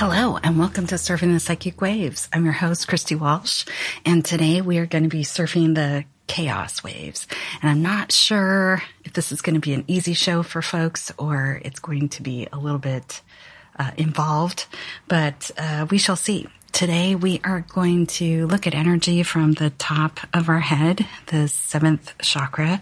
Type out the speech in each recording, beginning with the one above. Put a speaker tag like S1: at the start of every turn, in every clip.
S1: Hello, and welcome to Surfing the Psychic Waves. I'm your host, Christy Walsh, and today we are going to be surfing the chaos waves. And I'm not sure if this is going to be an easy show for folks or it's going to be a little bit uh, involved, but uh, we shall see. Today we are going to look at energy from the top of our head, the seventh chakra,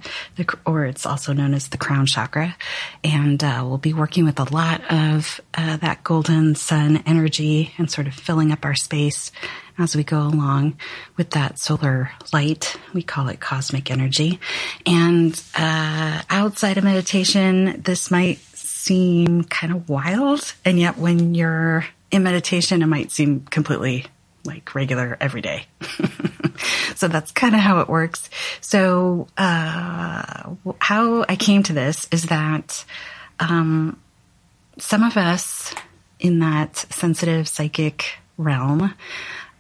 S1: or it's also known as the crown chakra. And uh, we'll be working with a lot of uh, that golden sun energy and sort of filling up our space as we go along with that solar light. We call it cosmic energy. And uh, outside of meditation, this might seem kind of wild. And yet when you're in meditation, it might seem completely like regular every day. so that's kind of how it works. So, uh, how I came to this is that, um, some of us in that sensitive psychic realm,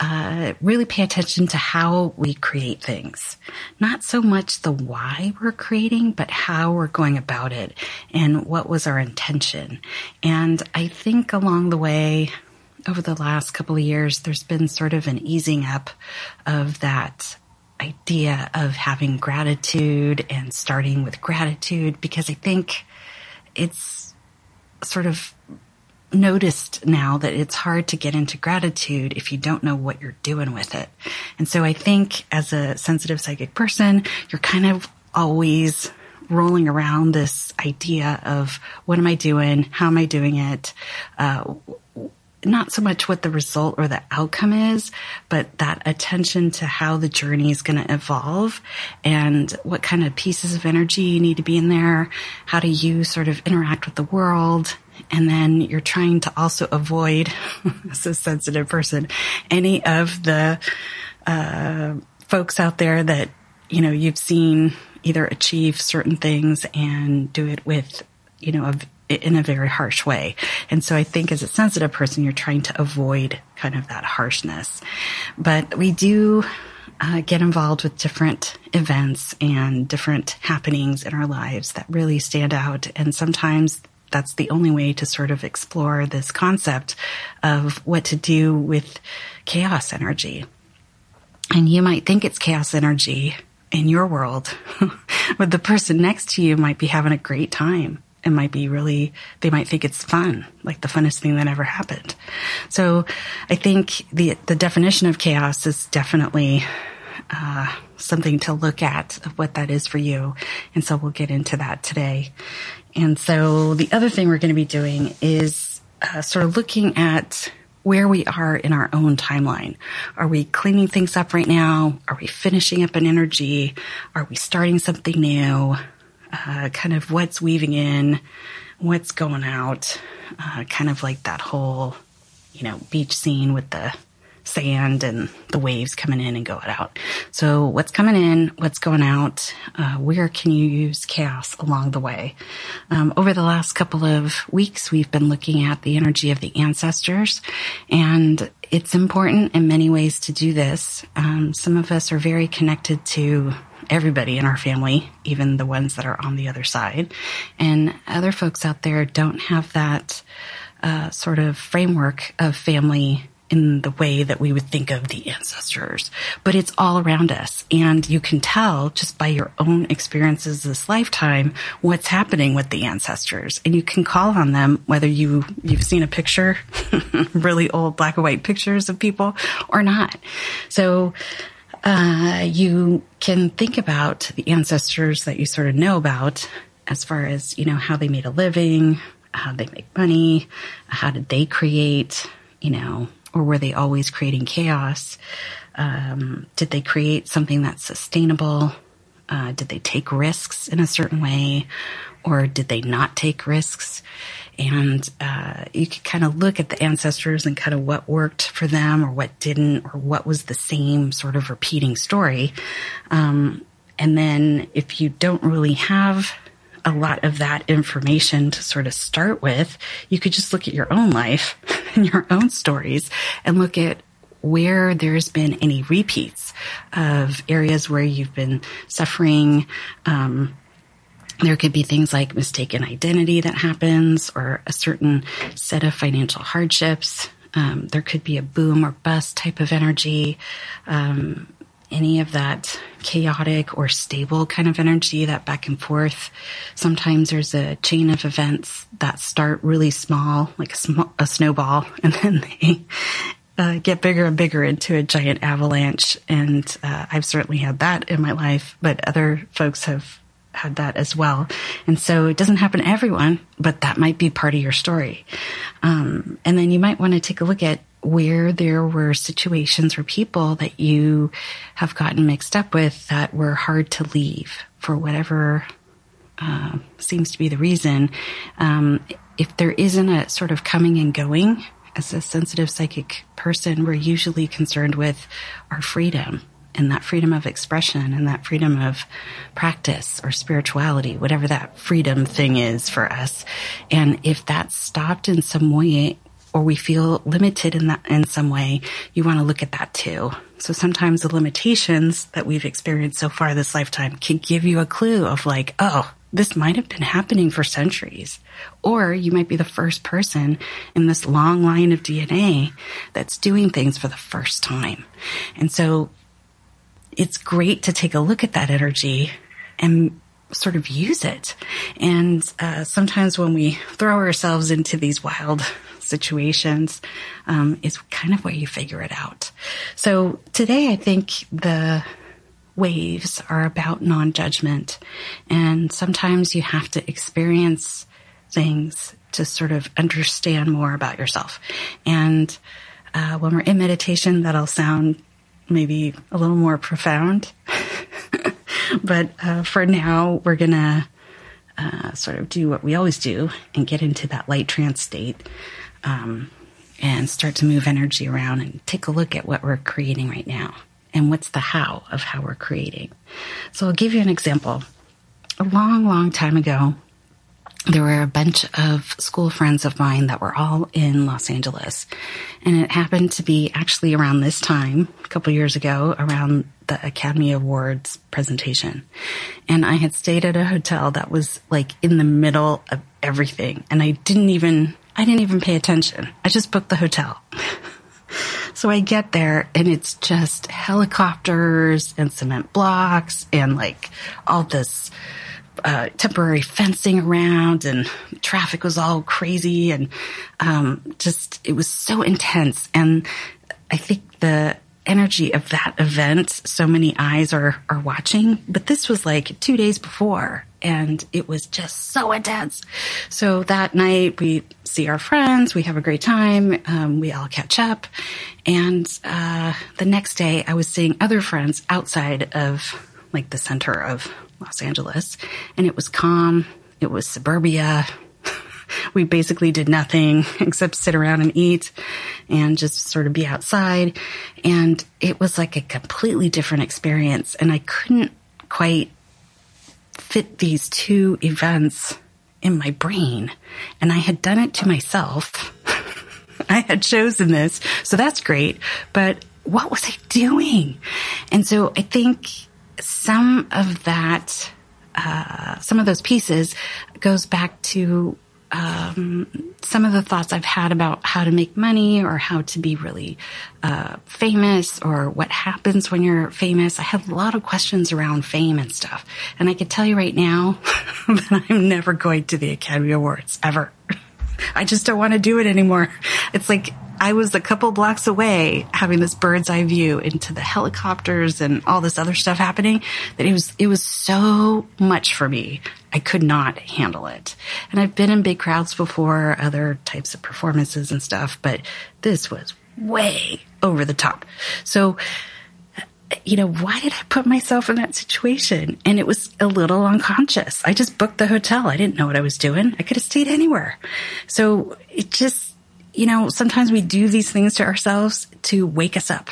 S1: uh, really pay attention to how we create things. Not so much the why we're creating, but how we're going about it and what was our intention. And I think along the way, over the last couple of years, there's been sort of an easing up of that idea of having gratitude and starting with gratitude because I think it's sort of noticed now that it's hard to get into gratitude if you don't know what you're doing with it. And so I think as a sensitive psychic person, you're kind of always rolling around this idea of what am I doing? How am I doing it? Uh, not so much what the result or the outcome is, but that attention to how the journey is going to evolve and what kind of pieces of energy you need to be in there. How do you sort of interact with the world? And then you're trying to also avoid, as a sensitive person, any of the, uh, folks out there that, you know, you've seen either achieve certain things and do it with, you know, a in a very harsh way. And so I think as a sensitive person, you're trying to avoid kind of that harshness. But we do uh, get involved with different events and different happenings in our lives that really stand out. And sometimes that's the only way to sort of explore this concept of what to do with chaos energy. And you might think it's chaos energy in your world, but the person next to you might be having a great time it might be really, they might think it's fun, like the funnest thing that ever happened. So I think the, the definition of chaos is definitely, uh, something to look at of what that is for you. And so we'll get into that today. And so the other thing we're going to be doing is uh, sort of looking at where we are in our own timeline. Are we cleaning things up right now? Are we finishing up an energy? Are we starting something new? uh, kind of what's weaving in, what's going out, uh, kind of like that whole, you know, beach scene with the sand and the waves coming in and going out. So what's coming in, what's going out, uh, where can you use chaos along the way? Um, over the last couple of weeks, we've been looking at the energy of the ancestors and it's important in many ways to do this. Um, some of us are very connected to everybody in our family, even the ones that are on the other side. And other folks out there don't have that uh, sort of framework of family in the way that we would think of the ancestors, but it's all around us. And you can tell just by your own experiences this lifetime what's happening with the ancestors. And you can call on them whether you, you've seen a picture, really old black and white pictures of people or not. So, uh, you can think about the ancestors that you sort of know about as far as, you know, how they made a living, how they make money, how did they create, you know, or were they always creating chaos? Um, did they create something that's sustainable? Uh, did they take risks in a certain way? or did they not take risks? And uh, you could kind of look at the ancestors and kind of what worked for them or what didn't, or what was the same sort of repeating story. Um, and then if you don't really have a lot of that information to sort of start with, you could just look at your own life and your own stories and look at where there's been any repeats of areas where you've been suffering, um, there could be things like mistaken identity that happens or a certain set of financial hardships. Um, there could be a boom or bust type of energy. Um, any of that chaotic or stable kind of energy, that back and forth. Sometimes there's a chain of events that start really small, like a, sm- a snowball, and then they uh, get bigger and bigger into a giant avalanche. And uh, I've certainly had that in my life, but other folks have had that as well. And so it doesn't happen to everyone, but that might be part of your story. Um, and then you might want to take a look at where there were situations or people that you have gotten mixed up with that were hard to leave for whatever uh, seems to be the reason. Um, if there isn't a sort of coming and going, as a sensitive psychic person, we're usually concerned with our freedom and that freedom of expression and that freedom of practice or spirituality, whatever that freedom thing is for us. And if that's stopped in some way or we feel limited in that in some way, you want to look at that too. So sometimes the limitations that we've experienced so far this lifetime can give you a clue of like, oh, this might have been happening for centuries. Or you might be the first person in this long line of DNA that's doing things for the first time. And so it's great to take a look at that energy and sort of use it. And uh, sometimes when we throw ourselves into these wild situations, um, is kind of where you figure it out. So today, I think the waves are about non-judgment, and sometimes you have to experience things to sort of understand more about yourself. And uh, when we're in meditation, that'll sound maybe a little more profound. but uh, for now, we're going to uh, sort of do what we always do and get into that light trance state um, and start to move energy around and take a look at what we're creating right now and what's the how of how we're creating. So I'll give you an example. A long, long time ago, there were a bunch of school friends of mine that were all in Los Angeles. And it happened to be actually around this time, a couple years ago, around the Academy Awards presentation. And I had stayed at a hotel that was like in the middle of everything. And I didn't even, I didn't even pay attention. I just booked the hotel. so I get there and it's just helicopters and cement blocks and like all this, uh, temporary fencing around and traffic was all crazy and um, just it was so intense and i think the energy of that event so many eyes are are watching but this was like two days before and it was just so intense so that night we see our friends we have a great time um, we all catch up and uh, the next day i was seeing other friends outside of like the center of Los Angeles, and it was calm. It was suburbia. we basically did nothing except sit around and eat and just sort of be outside. And it was like a completely different experience. And I couldn't quite fit these two events in my brain. And I had done it to myself. I had chosen this. So that's great. But what was I doing? And so I think some of that, uh, some of those pieces goes back to um, some of the thoughts I've had about how to make money or how to be really uh, famous or what happens when you're famous. I have a lot of questions around fame and stuff. And I can tell you right now that I'm never going to the Academy Awards ever. I just don't want to do it anymore. It's like I was a couple blocks away having this bird's eye view into the helicopters and all this other stuff happening that it was, it was so much for me. I could not handle it. And I've been in big crowds before, other types of performances and stuff, but this was way over the top. So you know, why did I put myself in that situation? And it was a little unconscious. I just booked the hotel. I didn't know what I was doing. I could have stayed anywhere. So it just, you know, sometimes we do these things to ourselves to wake us up.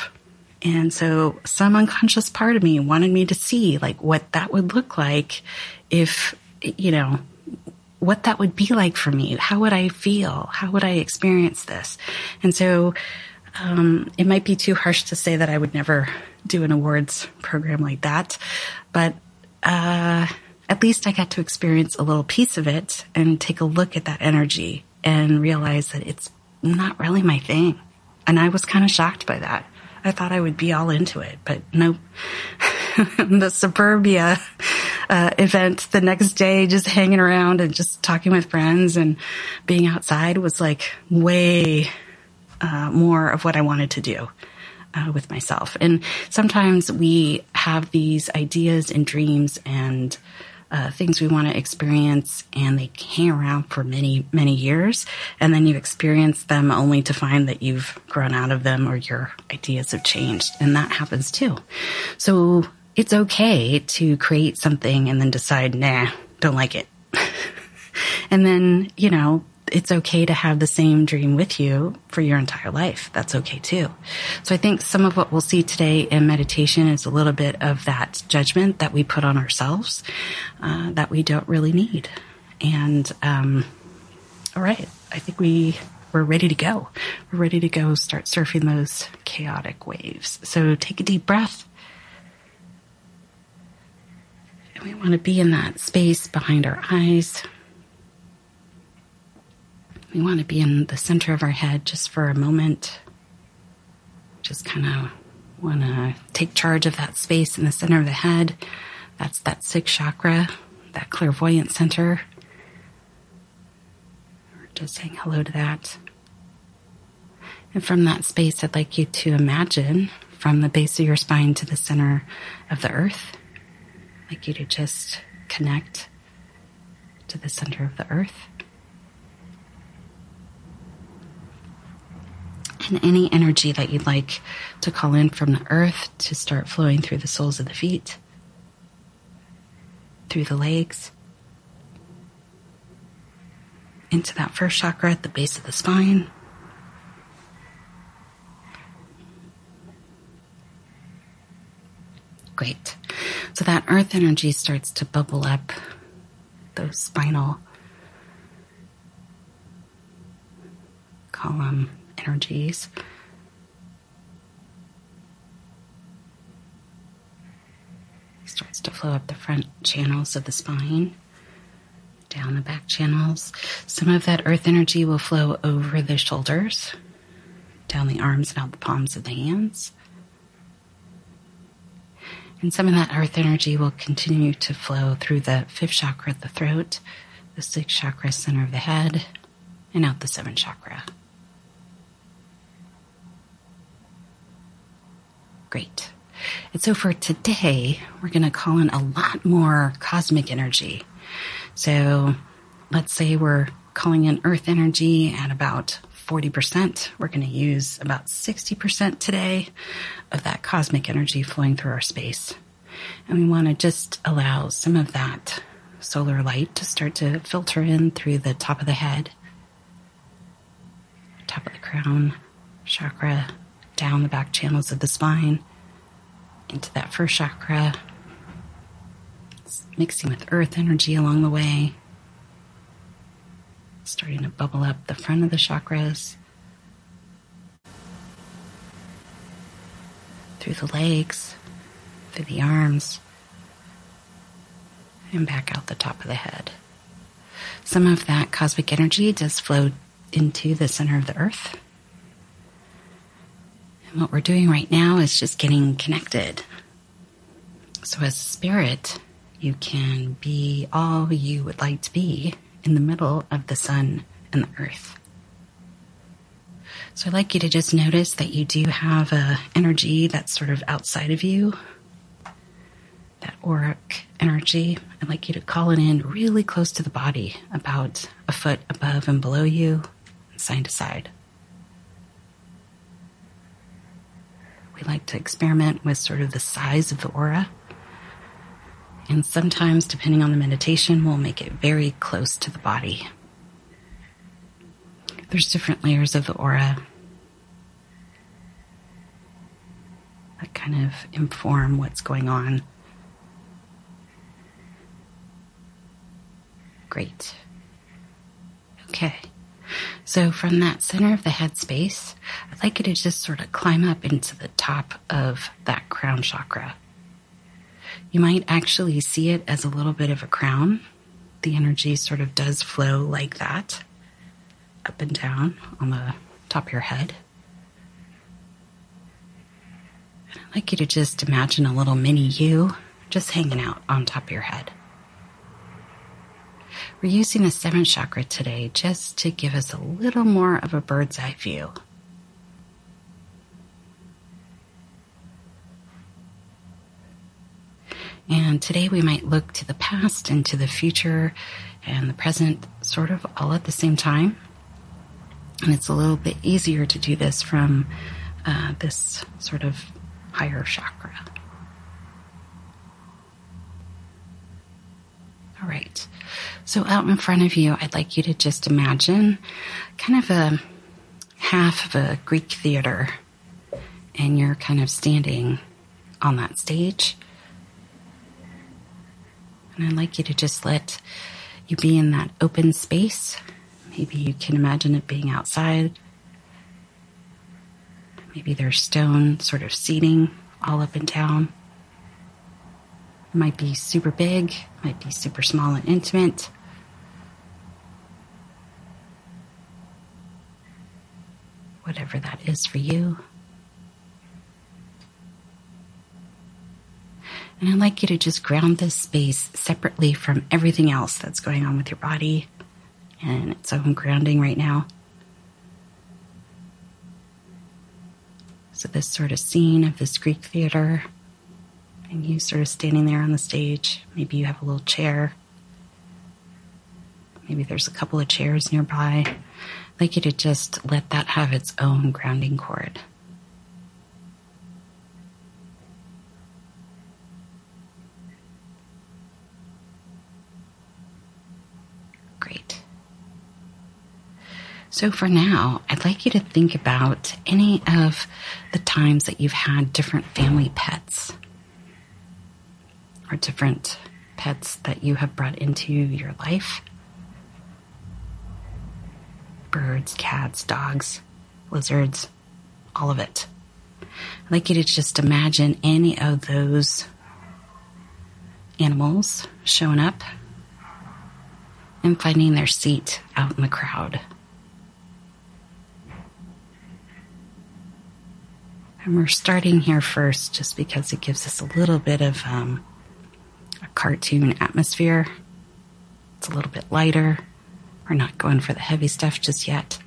S1: And so some unconscious part of me wanted me to see like what that would look like if, you know, what that would be like for me. How would I feel? How would I experience this? And so, um, it might be too harsh to say that I would never do an awards program like that, but, uh, at least I got to experience a little piece of it and take a look at that energy and realize that it's not really my thing. And I was kind of shocked by that. I thought I would be all into it, but nope. the suburbia uh, event the next day, just hanging around and just talking with friends and being outside was like way uh, more of what I wanted to do. Uh, with myself. And sometimes we have these ideas and dreams and uh, things we want to experience and they hang around for many, many years. And then you experience them only to find that you've grown out of them or your ideas have changed. And that happens too. So it's okay to create something and then decide, nah, don't like it. and then, you know, it's okay to have the same dream with you for your entire life. That's okay too. So I think some of what we'll see today in meditation is a little bit of that judgment that we put on ourselves uh, that we don't really need. And um, all right, I think we we're ready to go. We're ready to go start surfing those chaotic waves. So take a deep breath. And we want to be in that space behind our eyes. We want to be in the center of our head just for a moment. Just kind of want to take charge of that space in the center of the head. That's that sixth chakra, that clairvoyant center. We're just saying hello to that. And from that space, I'd like you to imagine from the base of your spine to the center of the earth. I'd like you to just connect to the center of the earth. Any energy that you'd like to call in from the earth to start flowing through the soles of the feet, through the legs, into that first chakra at the base of the spine. Great. So that earth energy starts to bubble up those spinal column energies. Starts to flow up the front channels of the spine, down the back channels. Some of that earth energy will flow over the shoulders, down the arms and out the palms of the hands. And some of that earth energy will continue to flow through the fifth chakra at the throat, the sixth chakra center of the head, and out the seventh chakra. Great. And so for today, we're going to call in a lot more cosmic energy. So let's say we're calling in earth energy at about 40%. We're going to use about 60% today of that cosmic energy flowing through our space. And we want to just allow some of that solar light to start to filter in through the top of the head, top of the crown, chakra, down the back channels of the spine into that first chakra, it's mixing with earth energy along the way, starting to bubble up the front of the chakras, through the legs, through the arms, and back out the top of the head. Some of that cosmic energy does flow into the center of the earth what we're doing right now is just getting connected. So, as a spirit, you can be all you would like to be in the middle of the sun and the earth. So, I'd like you to just notice that you do have a energy that's sort of outside of you, that auric energy. I'd like you to call it in really close to the body, about a foot above and below you, side to side. We like to experiment with sort of the size of the aura. And sometimes, depending on the meditation, we'll make it very close to the body. There's different layers of the aura that kind of inform what's going on. Great. Okay. So from that center of the head space, I'd like you to just sort of climb up into the top of that crown chakra. You might actually see it as a little bit of a crown. The energy sort of does flow like that, up and down on the top of your head. I'd like you to just imagine a little mini you just hanging out on top of your head. We're using the seventh chakra today just to give us a little more of a bird's eye view. And today we might look to the past and to the future and the present sort of all at the same time. And it's a little bit easier to do this from uh, this sort of higher chakra. All right. So out in front of you, I'd like you to just imagine kind of a half of a Greek theater and you're kind of standing on that stage. And I'd like you to just let you be in that open space. Maybe you can imagine it being outside. Maybe there's stone sort of seating all up and down. It might be super big, might be super small and intimate. Whatever that is for you. And I'd like you to just ground this space separately from everything else that's going on with your body and its own grounding right now. So, this sort of scene of this Greek theater and you sort of standing there on the stage. Maybe you have a little chair. Maybe there's a couple of chairs nearby. Like you to just let that have its own grounding cord. Great. So for now, I'd like you to think about any of the times that you've had different family pets or different pets that you have brought into your life birds, cats, dogs, lizards, all of it. I'd like you to just imagine any of those animals showing up and finding their seat out in the crowd. And we're starting here first just because it gives us a little bit of um, a cartoon atmosphere. It's a little bit lighter. We're not going for the heavy stuff just yet.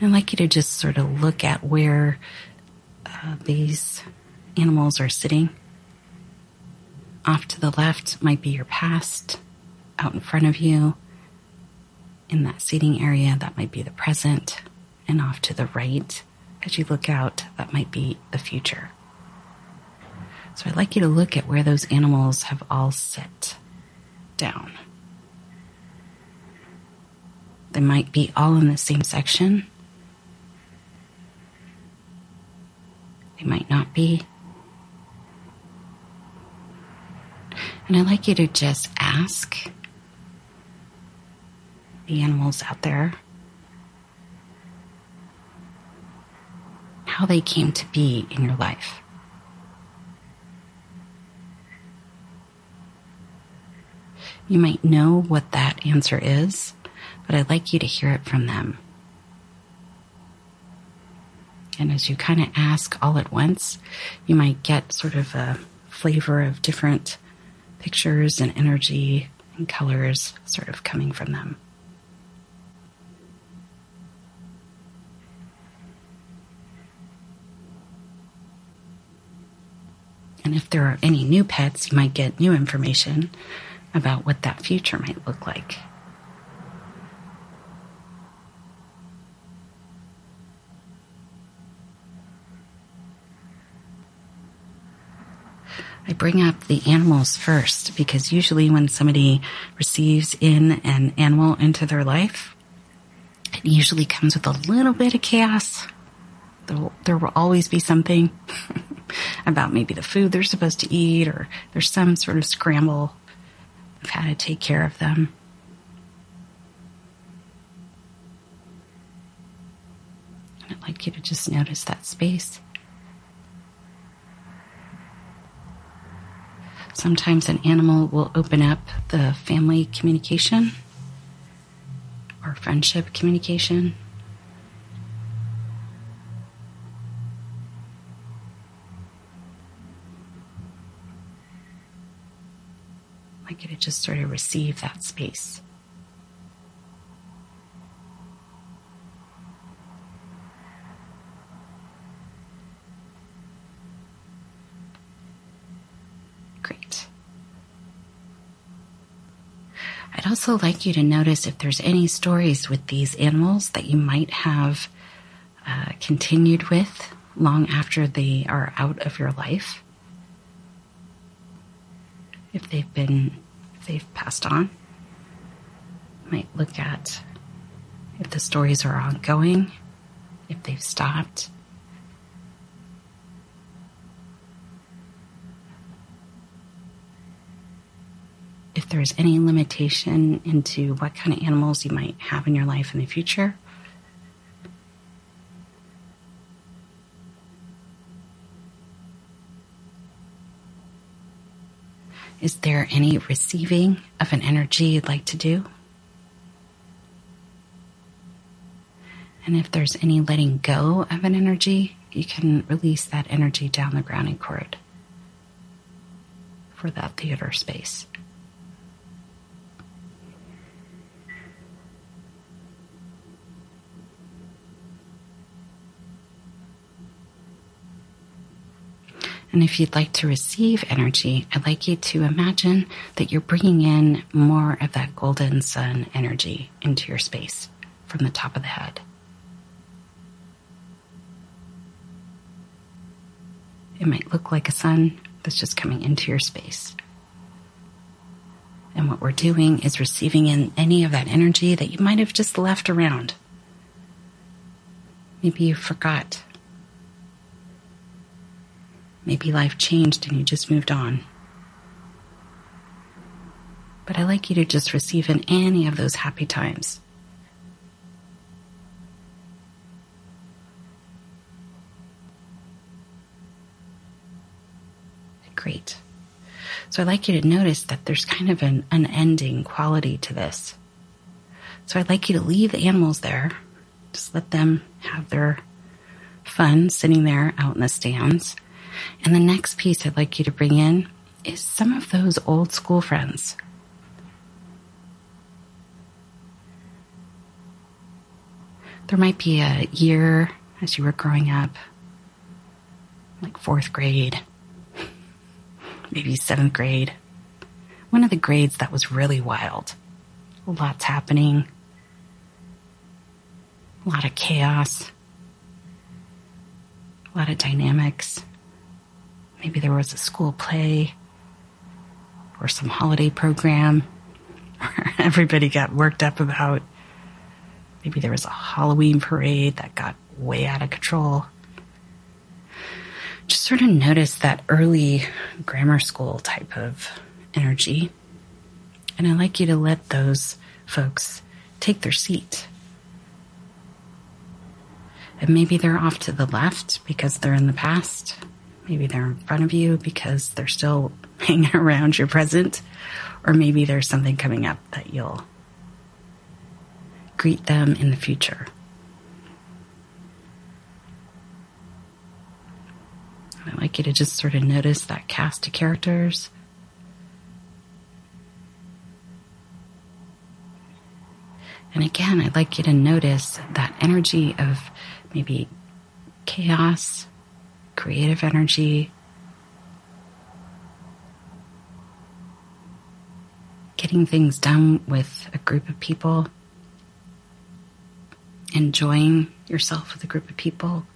S1: I'd like you to just sort of look at where uh, these animals are sitting. Off to the left might be your past. Out in front of you, in that seating area, that might be the present. And off to the right, as you look out, that might be the future. So I'd like you to look at where those animals have all sit down. They might be all in the same section. They might not be. And I'd like you to just ask the animals out there how they came to be in your life. You might know what that answer is, but I'd like you to hear it from them. And as you kind of ask all at once, you might get sort of a flavor of different pictures and energy and colors sort of coming from them. And if there are any new pets, you might get new information about what that future might look like. I bring up the animals first because usually when somebody receives in an animal into their life, it usually comes with a little bit of chaos. There will, there will always be something about maybe the food they're supposed to eat or there's some sort of scramble of how to take care of them. And I'd like you to just notice that space. Sometimes an animal will open up the family communication or friendship communication. like you to just sort of receive that space. Great. I'd also like you to notice if there's any stories with these animals that you might have uh, continued with long after they are out of your life if they've been they've passed on. Might look at if the stories are ongoing, if they've stopped. If there's any limitation into what kind of animals you might have in your life in the future. Is there any receiving of an energy you'd like to do? And if there's any letting go of an energy, you can release that energy down the grounding cord for that theater space. And if you'd like to receive energy, I'd like you to imagine that you're bringing in more of that golden sun energy into your space from the top of the head. It might look like a sun that's just coming into your space. And what we're doing is receiving in any of that energy that you might have just left around. Maybe you forgot Maybe life changed and you just moved on. But I like you to just receive in any of those happy times. Great. So I'd like you to notice that there's kind of an unending quality to this. So I'd like you to leave the animals there. Just let them have their fun sitting there out in the stands. And the next piece I'd like you to bring in is some of those old school friends. There might be a year as you were growing up, like fourth grade, maybe seventh grade, one of the grades that was really wild. Lots happening, a lot of chaos, a lot of dynamics. Maybe there was a school play or some holiday program where everybody got worked up about. Maybe there was a Halloween parade that got way out of control. Just sort of notice that early grammar school type of energy. And I like you to let those folks take their seat. And maybe they're off to the left because they're in the past. Maybe they're in front of you because they're still hanging around your present, or maybe there's something coming up that you'll greet them in the future. I'd like you to just sort of notice that cast of characters. And again, I'd like you to notice that energy of maybe chaos, creative energy, getting things done with a group of people, enjoying yourself with a group of people.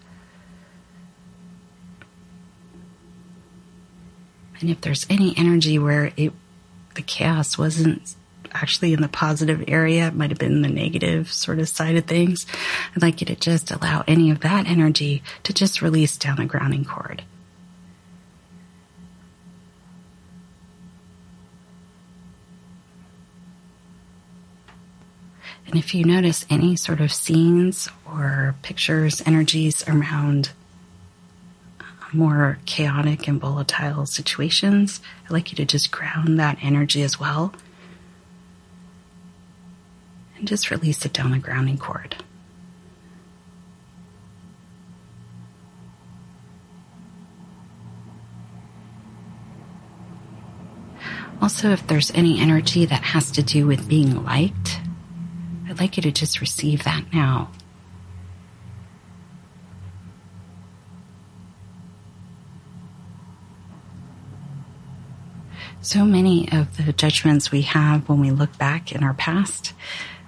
S1: And if there's any energy where it, the chaos wasn't actually in the positive area, it might have been the negative sort of side of things. I'd like you to just allow any of that energy to just release down the grounding cord. And if you notice any sort of scenes or pictures, energies around uh, more chaotic and volatile situations, I'd like you to just ground that energy as well. And just release it down the grounding cord. Also, if there's any energy that has to do with being liked, I'd like you to just receive that now. So many of the judgments we have when we look back in our past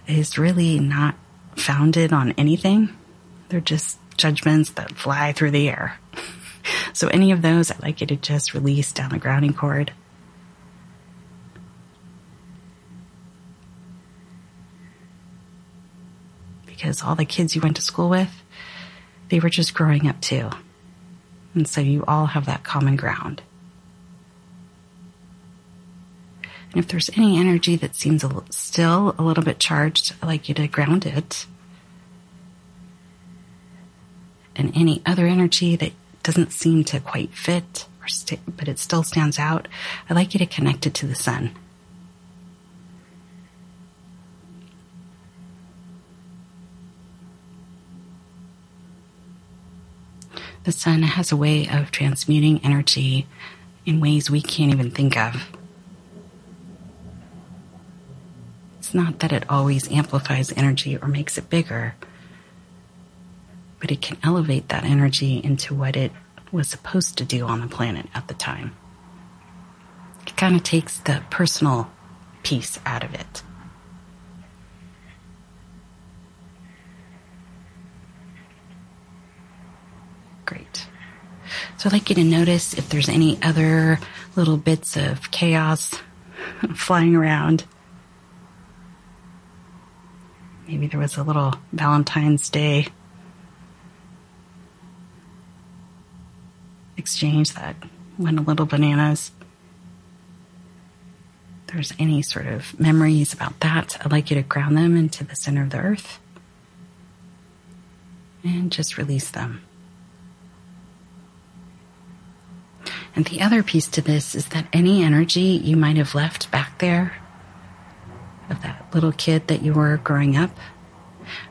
S1: is really not founded on anything. They're just judgments that fly through the air. so any of those, I'd like you to just release down the grounding cord. Because all the kids you went to school with, they were just growing up too. And so you all have that common ground. And if there's any energy that seems a still a little bit charged, I'd like you to ground it. And any other energy that doesn't seem to quite fit, or st- but it still stands out, I'd like you to connect it to the sun. The sun has a way of transmuting energy in ways we can't even think of. It's not that it always amplifies energy or makes it bigger, but it can elevate that energy into what it was supposed to do on the planet at the time. It kind of takes the personal piece out of it. Great. So I'd like you to notice if there's any other little bits of chaos flying around Maybe there was a little Valentine's Day exchange that went a little bananas. If there's any sort of memories about that, I'd like you to ground them into the center of the earth and just release them. And the other piece to this is that any energy you might have left back there of that little kid that you were growing up,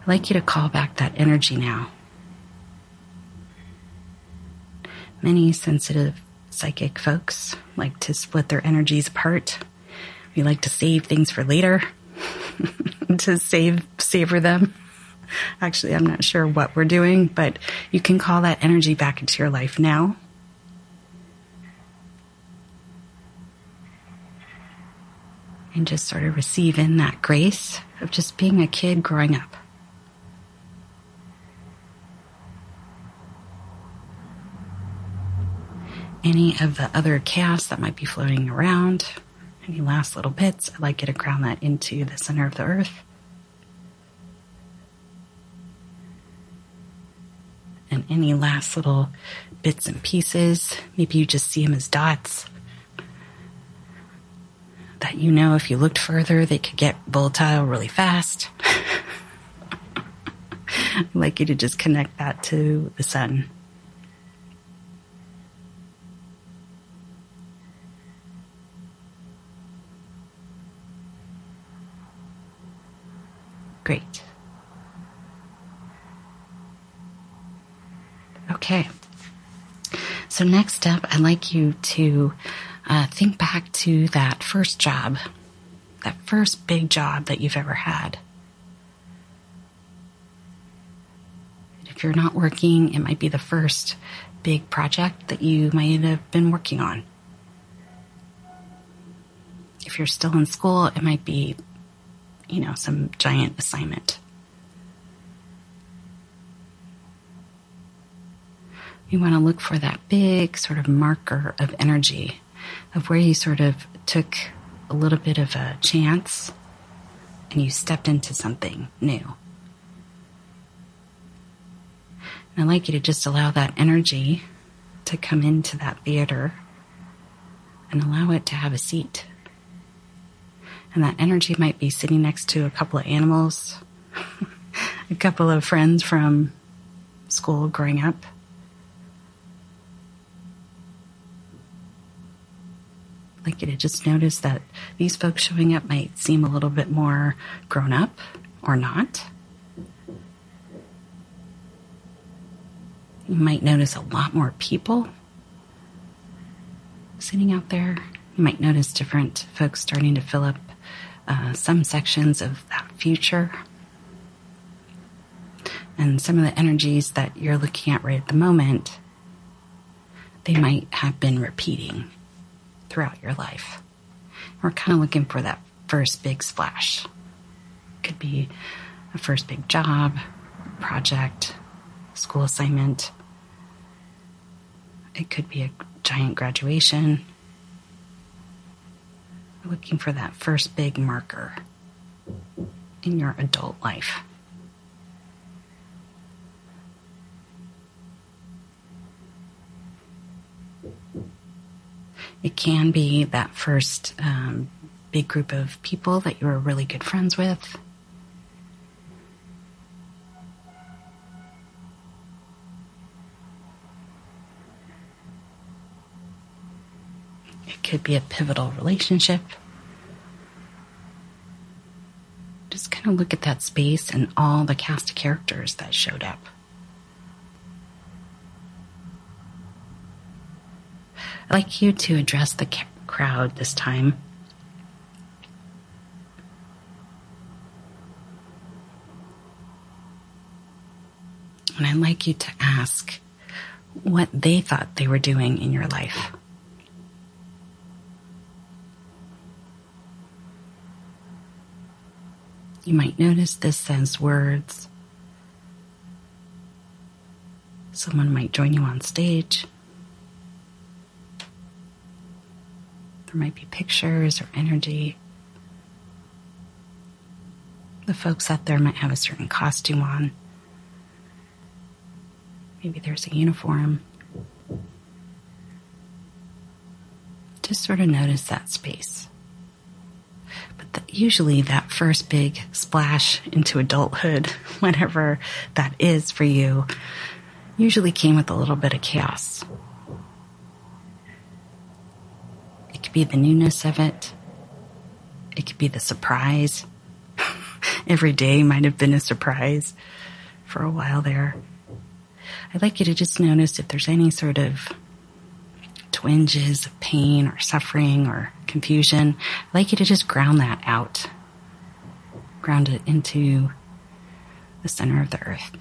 S1: I'd like you to call back that energy now. Many sensitive psychic folks like to split their energies apart. We like to save things for later, to save savor them. Actually, I'm not sure what we're doing, but you can call that energy back into your life now and just sort of receive in that grace of just being a kid growing up. Any of the other chaos that might be floating around, any last little bits, I'd like you to ground that into the center of the earth. And any last little bits and pieces, maybe you just see them as dots that you know if you looked further, they could get volatile really fast. I'd like you to just connect that to the sun. Great. Okay. So next up, I'd like you to uh, think back to that first job, that first big job that you've ever had. If you're not working, it might be the first big project that you might have been working on. If you're still in school, it might be, you know, some giant assignment. You want to look for that big sort of marker of energy of where you sort of took a little bit of a chance and you stepped into something new. And I'd like you to just allow that energy to come into that theater and allow it to have a seat. And that energy might be sitting next to a couple of animals, a couple of friends from school growing up. I'd like you to just notice that these folks showing up might seem a little bit more grown up or not. You might notice a lot more people sitting out there. You might notice different folks starting to fill up uh, some sections of that future. And some of the energies that you're looking at right at the moment, they might have been repeating throughout your life. We're kind of looking for that first big splash. Could be a first big job, project, school assignment. It could be a giant graduation. Looking for that first big marker in your adult life. It can be that first um, big group of people that you were really good friends with. It could be a pivotal relationship. Just kind of look at that space and all the cast of characters that showed up. I'd like you to address the ca- crowd this time. And I'd like you to ask what they thought they were doing in your life. You might notice this as words. Someone might join you on stage. There might be pictures or energy. The folks out there might have a certain costume on. Maybe there's a uniform. Just sort of notice that space. But the, usually, that first big splash into adulthood, whatever that is for you, usually came with a little bit of chaos. Be the newness of it. It could be the surprise. Every day might have been a surprise for a while there. I'd like you to just notice if there's any sort of twinges of pain or suffering or confusion. I'd like you to just ground that out. Ground it into the center of the earth.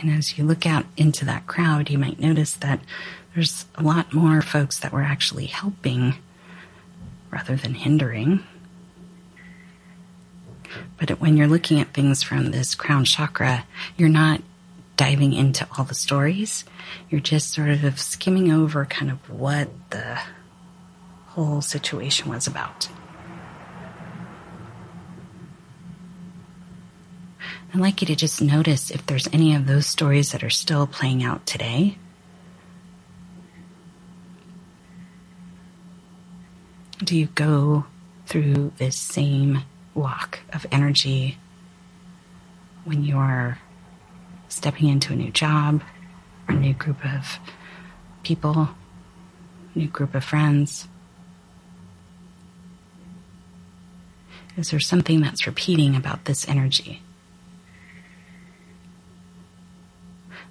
S1: And as you look out into that crowd, you might notice that there's a lot more folks that were actually helping rather than hindering. But when you're looking at things from this crown chakra, you're not diving into all the stories. You're just sort of skimming over kind of what the whole situation was about. I'd like you to just notice if there's any of those stories that are still playing out today. Do you go through this same walk of energy when you're stepping into a new job or a new group of people, new group of friends? Is there something that's repeating about this energy?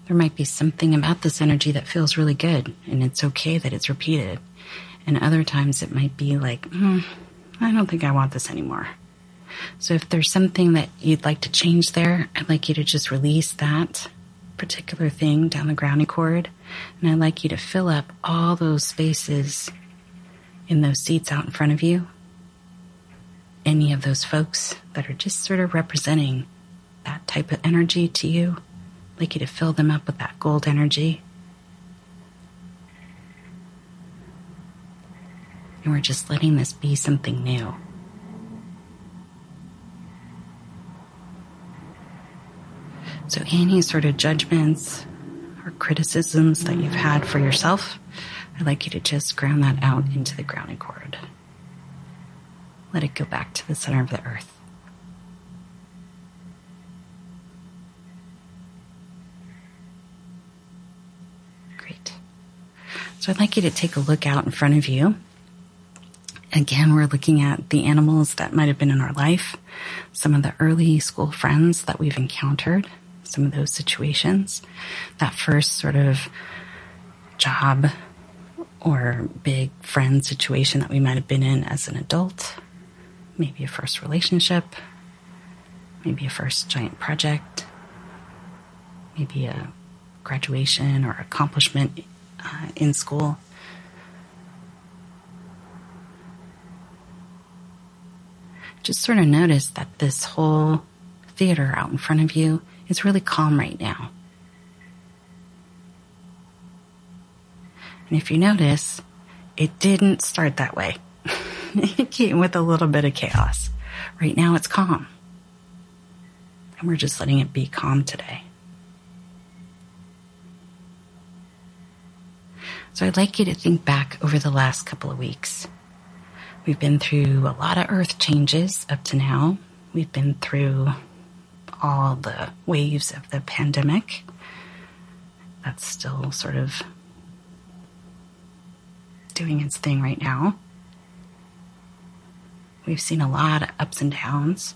S1: There might be something about this energy that feels really good and it's okay that it's repeated. And other times it might be like, mm, I don't think I want this anymore. So if there's something that you'd like to change there, I'd like you to just release that particular thing down the grounding cord. And I'd like you to fill up all those spaces in those seats out in front of you. Any of those folks that are just sort of representing that type of energy to you. Like you to fill them up with that gold energy. And we're just letting this be something new. So, any sort of judgments or criticisms that you've had for yourself, I'd like you to just ground that out into the grounding cord. Let it go back to the center of the earth. Great. So I'd like you to take a look out in front of you. Again, we're looking at the animals that might have been in our life, some of the early school friends that we've encountered, some of those situations, that first sort of job or big friend situation that we might have been in as an adult, maybe a first relationship, maybe a first giant project, maybe a graduation or accomplishment uh, in school. Just sort of notice that this whole theater out in front of you is really calm right now. And if you notice, it didn't start that way. it came with a little bit of chaos. Right now it's calm. And we're just letting it be calm today. So I'd like you to think back over the last couple of weeks. We've been through a lot of earth changes up to now. We've been through all the waves of the pandemic. That's still sort of doing its thing right now. We've seen a lot of ups and downs.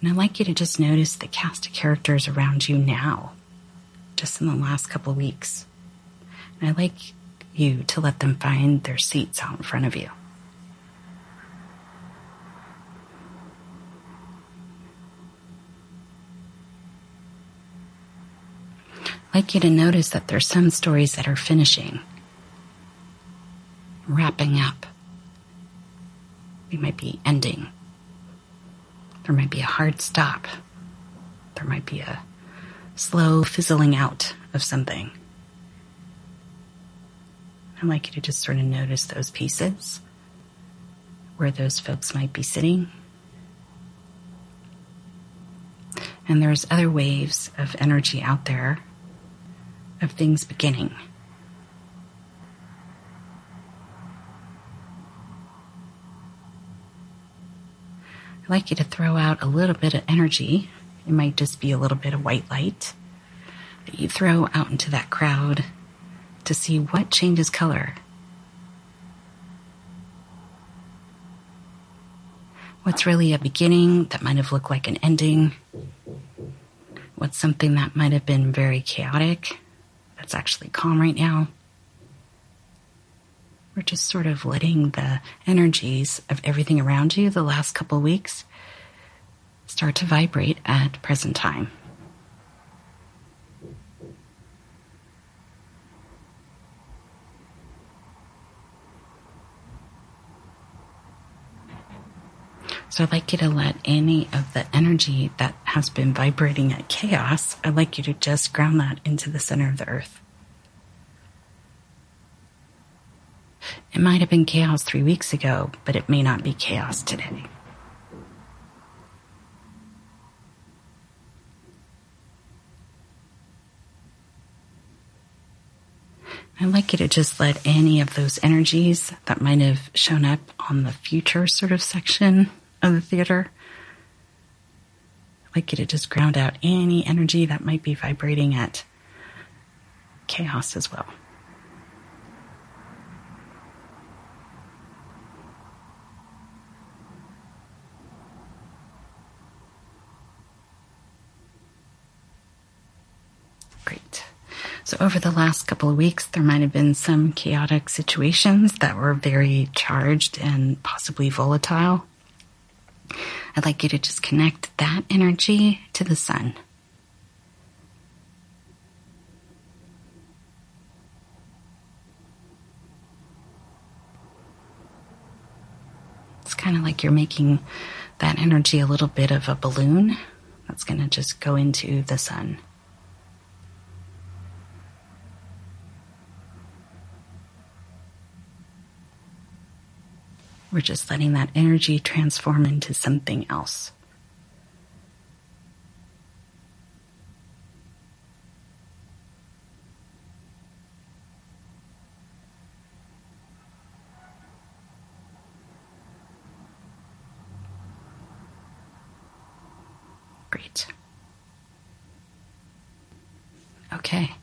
S1: And I'd like you to just notice the cast of characters around you now, just in the last couple weeks. And I'd like you to let them find their seats out in front of you. I'd like you to notice that there's some stories that are finishing, wrapping up. They might be ending. There might be a hard stop. There might be a slow fizzling out of something. I'd like you to just sort of notice those pieces, where those folks might be sitting. And there's other waves of energy out there of things beginning. I'd like you to throw out a little bit of energy. It might just be a little bit of white light that you throw out into that crowd to see what changes color. What's really a beginning that might have looked like an ending? What's something that might have been very chaotic that's actually calm right now? We're just sort of letting the energies of everything around you the last couple weeks start to vibrate at present time. So I'd like you to let any of the energy that has been vibrating at chaos, I'd like you to just ground that into the center of the earth. It might have been chaos three weeks ago, but it may not be chaos today. I'd like you to just let any of those energies that might have shown up on the future sort of section of the theater. I'd like you to just ground out any energy that might be vibrating at chaos as well. Great. So, over the last couple of weeks, there might have been some chaotic situations that were very charged and possibly volatile. I'd like you to just connect that energy to the sun. It's kind of like you're making that energy a little bit of a balloon that's going to just go into the sun. We're just letting that energy transform into something else. Great. Okay.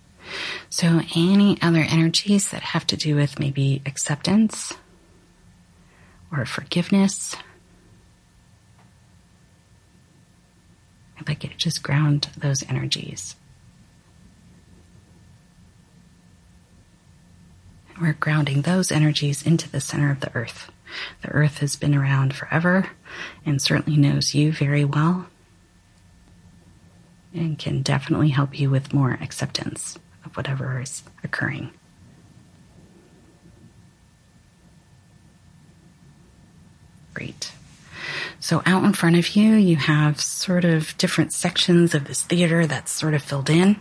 S1: So, any other energies that have to do with maybe acceptance or forgiveness. I'd like to just ground those energies. We're grounding those energies into the center of the earth. The earth has been around forever and certainly knows you very well and can definitely help you with more acceptance of whatever is occurring. Great. So out in front of you, you have sort of different sections of this theater that's sort of filled in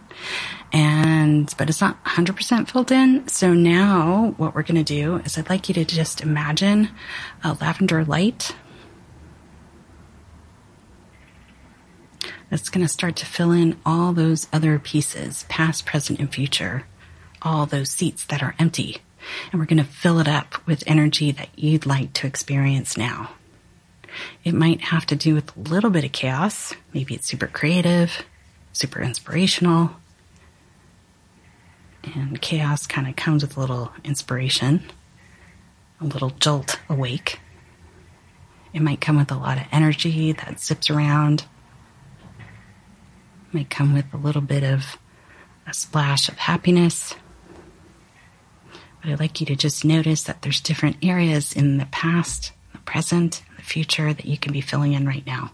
S1: and, but it's not 100% filled in. So now what we're going to do is I'd like you to just imagine a lavender light that's going to start to fill in all those other pieces, past, present, and future, all those seats that are empty and we're going to fill it up with energy that you'd like to experience now. It might have to do with a little bit of chaos. Maybe it's super creative, super inspirational. And chaos kind of comes with a little inspiration, a little jolt awake. It might come with a lot of energy that zips around. It might come with a little bit of a splash of happiness. But I'd like you to just notice that there's different areas in the past, the present, the future that you can be filling in right now.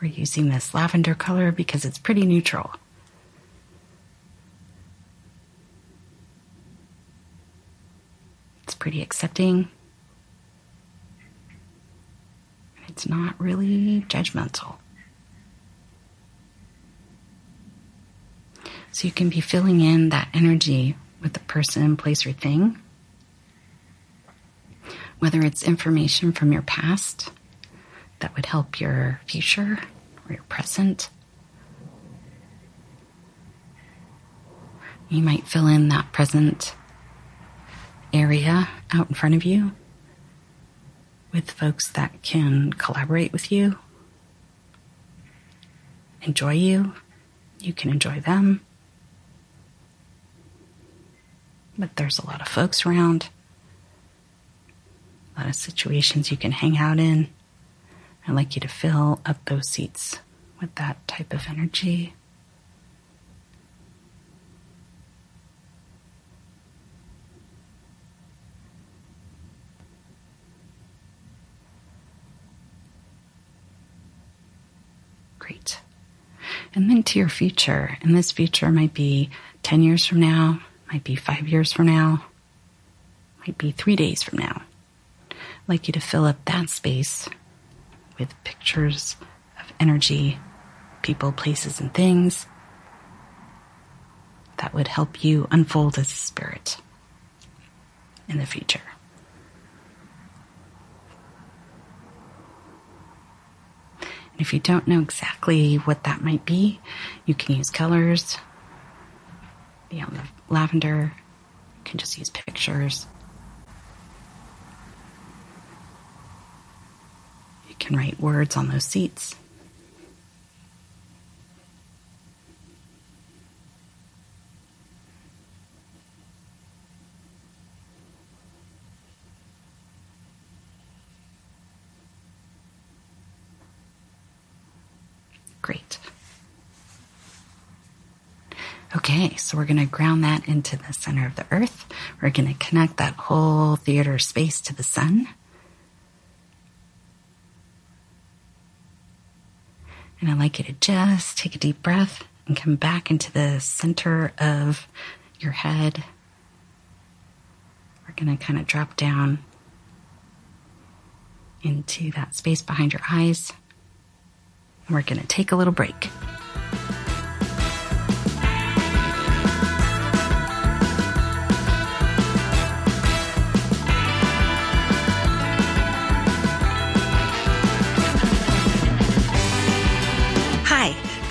S1: We're using this lavender color because it's pretty neutral. It's pretty accepting. It's not really judgmental. So you can be filling in that energy with the person, place, or thing. Whether it's information from your past that would help your future or your present. You might fill in that present area out in front of you with folks that can collaborate with you, enjoy you, you can enjoy them but there's a lot of folks around, a lot of situations you can hang out in. I'd like you to fill up those seats with that type of energy. Great. And then to your future. And this future might be 10 years from now, might be five years from now, might be three days from now. I'd like you to fill up that space with pictures of energy, people, places, and things that would help you unfold as a spirit in the future. And if you don't know exactly what that might be, you can use colors, the lavender. You can just use pictures. You can write words on those seats. Great. Okay, so we're going to ground that into the center of the earth. We're going to connect that whole theater space to the sun. And I'd like you to just take a deep breath and come back into the center of your head. We're going to kind of drop down into that space behind your eyes. And we're going to take a little break.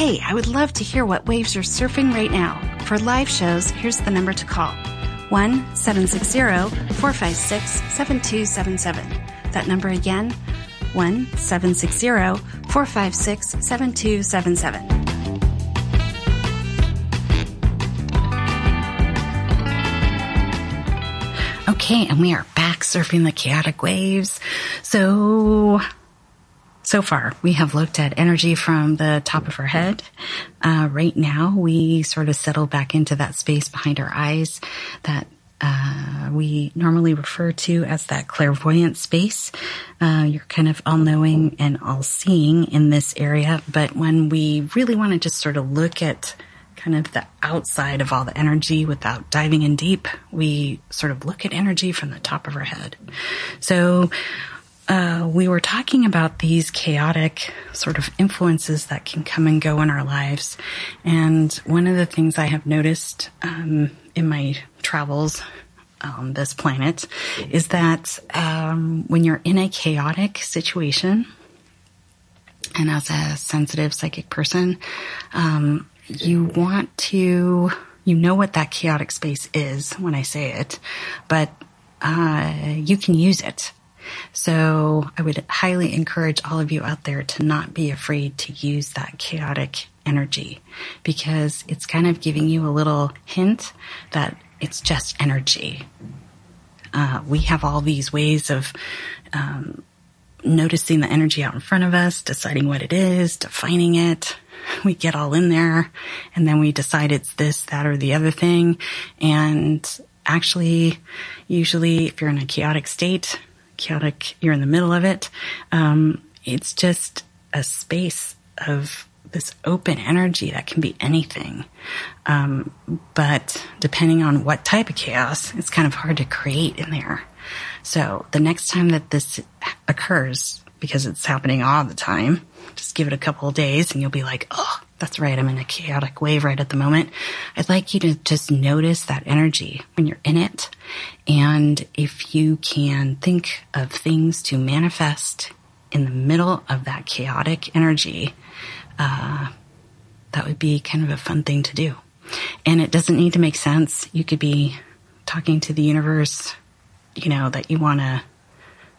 S1: Hey, I would love to hear what waves you're surfing right now. For live shows, here's the number to call 1 760 456 7277. That number again 1 760 456 7277. Okay, and we are back surfing the chaotic waves. So, so far, we have looked at energy from the top of our head. Uh, right now, we sort of settle back into that space behind our eyes that uh, we normally refer to as that clairvoyant space. Uh, you're kind of all knowing and all seeing in this area, but when we really want to just sort of look at kind of the outside of all the energy without diving in deep, we sort of look at energy from the top of our head. So, uh, we were talking about these chaotic sort of influences that can come and go in our lives. And one of the things I have noticed um, in my travels on this planet is that um, when you're in a chaotic situation, and as a sensitive psychic person, um, you want to, you know what that chaotic space is when I say it, but uh, you can use it. So I would highly encourage all of you out there to not be afraid to use that chaotic energy because it's kind of giving you a little hint that it's just energy. Uh, we have all these ways of um, noticing the energy out in front of us, deciding what it is, defining it. We get all in there and then we decide it's this, that, or the other thing. And actually, usually if you're in a chaotic state, chaotic, you're in the middle of it, um, it's just a space of this open energy that can be anything. Um, but depending on what type of chaos, it's kind of hard to create in there. So the next time that this occurs, because it's happening all the time, just give it a couple of days and you'll be like, oh, that's right. I'm in a chaotic wave right at the moment. I'd like you to just notice that energy when you're in it. And if you can think of things to manifest in the middle of that chaotic energy, uh, that would be kind of a fun thing to do. And it doesn't need to make sense. You could be talking to the universe, you know, that you want a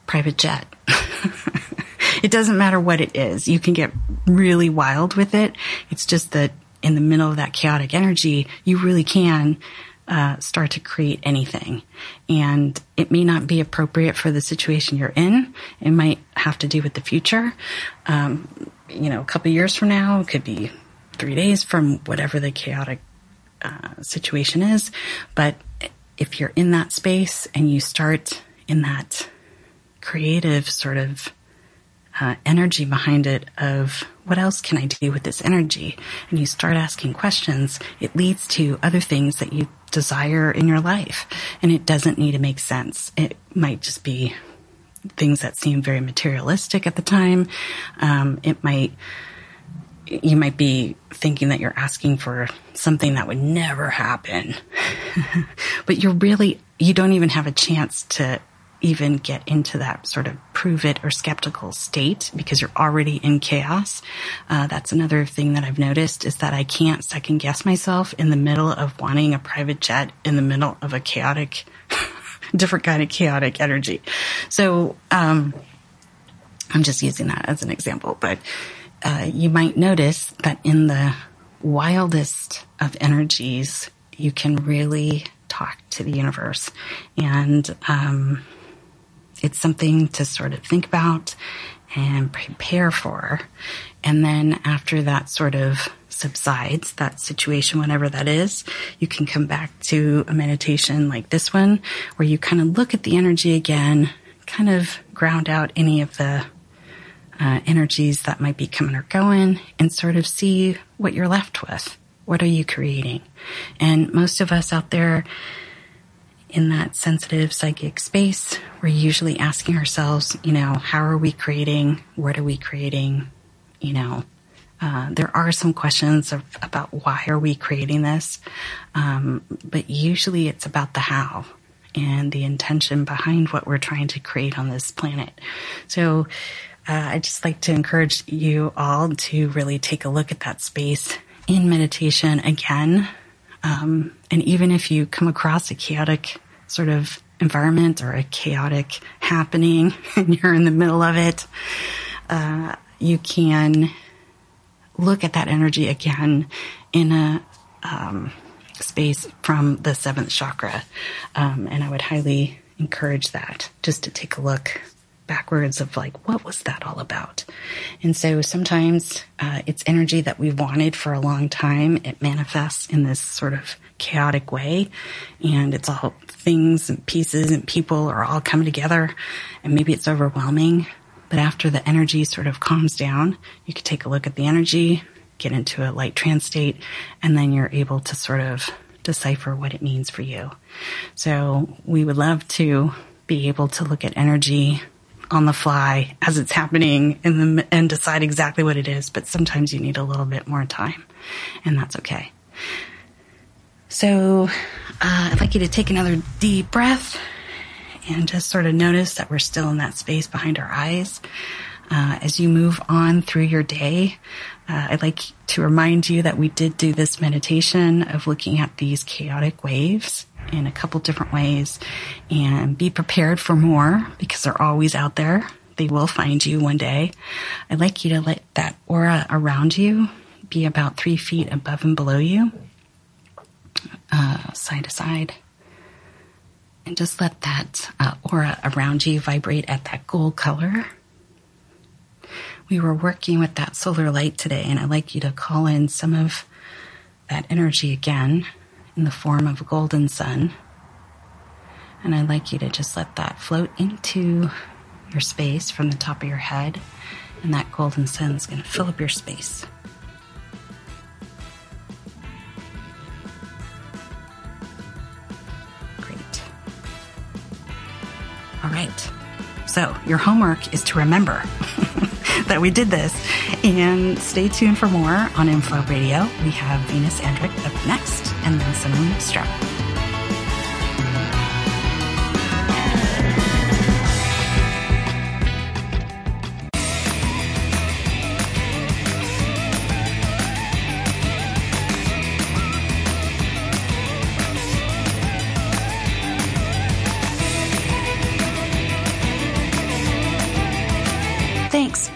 S1: private jet. it doesn't matter what it is. You can get really wild with it. It's just that in the middle of that chaotic energy, you really can uh, start to create anything. And it may not be appropriate for the situation you're in. It might have to do with the future. Um, you know, a couple years from now, it could be three days from whatever the chaotic uh, situation is. But if you're in that space and you start in that creative sort of uh, energy behind it of what else can I do with this energy? And you start asking questions, it leads to other things that you desire in your life. And it doesn't need to make sense. It might just be things that seem very materialistic at the time. Um, it might, you might be thinking that you're asking for something that would never happen. but you're really, you don't even have a chance to even get into that sort of prove it or skeptical state because you're already in chaos. Uh, that's another thing that I've noticed is that I can't second guess myself in the middle of wanting a private jet in the middle of a chaotic different kind of chaotic energy. So, um, I'm just using that as an example, but, uh, you might notice that in the wildest of energies, you can really talk to the universe. And, um, it's something to sort of think about and prepare for. And then after that sort of subsides, that situation, whatever that is, you can come back to a meditation like this one, where you kind of look at the energy again, kind of ground out any of the uh, energies that might be coming or going, and sort of see what you're left with. What are you creating? And most of us out there, in that sensitive psychic space, we're usually asking ourselves, you know, how are we creating? What are we creating? You know, uh, there are some questions of, about why are we creating this, um, but usually it's about the how and the intention behind what we're trying to create on this planet. So uh, I just like to encourage you all to really take a look at that space in meditation again um, and even if you come across a chaotic sort of environment or a chaotic happening and you're in the middle of it, uh, you can look at that energy again in a um, space from the seventh chakra. Um, and I would highly encourage that just to take a look backwards of like, what was that all about? And so sometimes uh, it's energy that we wanted for a long time. It manifests in this sort of chaotic way, and it's all things and pieces and people are all coming together, and maybe it's overwhelming. But after the energy sort of calms down, you can take a look at the energy, get into a light trance state, and then you're able to sort of decipher what it means for you. So we would love to be able to look at energy on the fly as it's happening and, and decide exactly what it is. But sometimes you need a little bit more time, and that's okay. So uh, I'd like you to take another deep breath and just sort of notice that we're still in that space behind our eyes. Uh, as you move on through your day, uh, I'd like to remind you that we did do this meditation of looking at these chaotic waves in a couple different ways and be prepared for more because they're always out there. They will find you one day. I'd like you to let that aura around you be about three feet above and below you, uh, side to side. And just let that uh, aura around you vibrate at that gold color. We were working with that solar light today, and I'd like you to call in some of that energy again in the form of a golden sun. And I'd like you to just let that float into your space from the top of your head, and that golden sun is going to fill up your space. Great. All right. So, your homework is to remember that we did this. And stay tuned for more on Inflow Radio. We have Venus Andrick up next and then Simone Strout.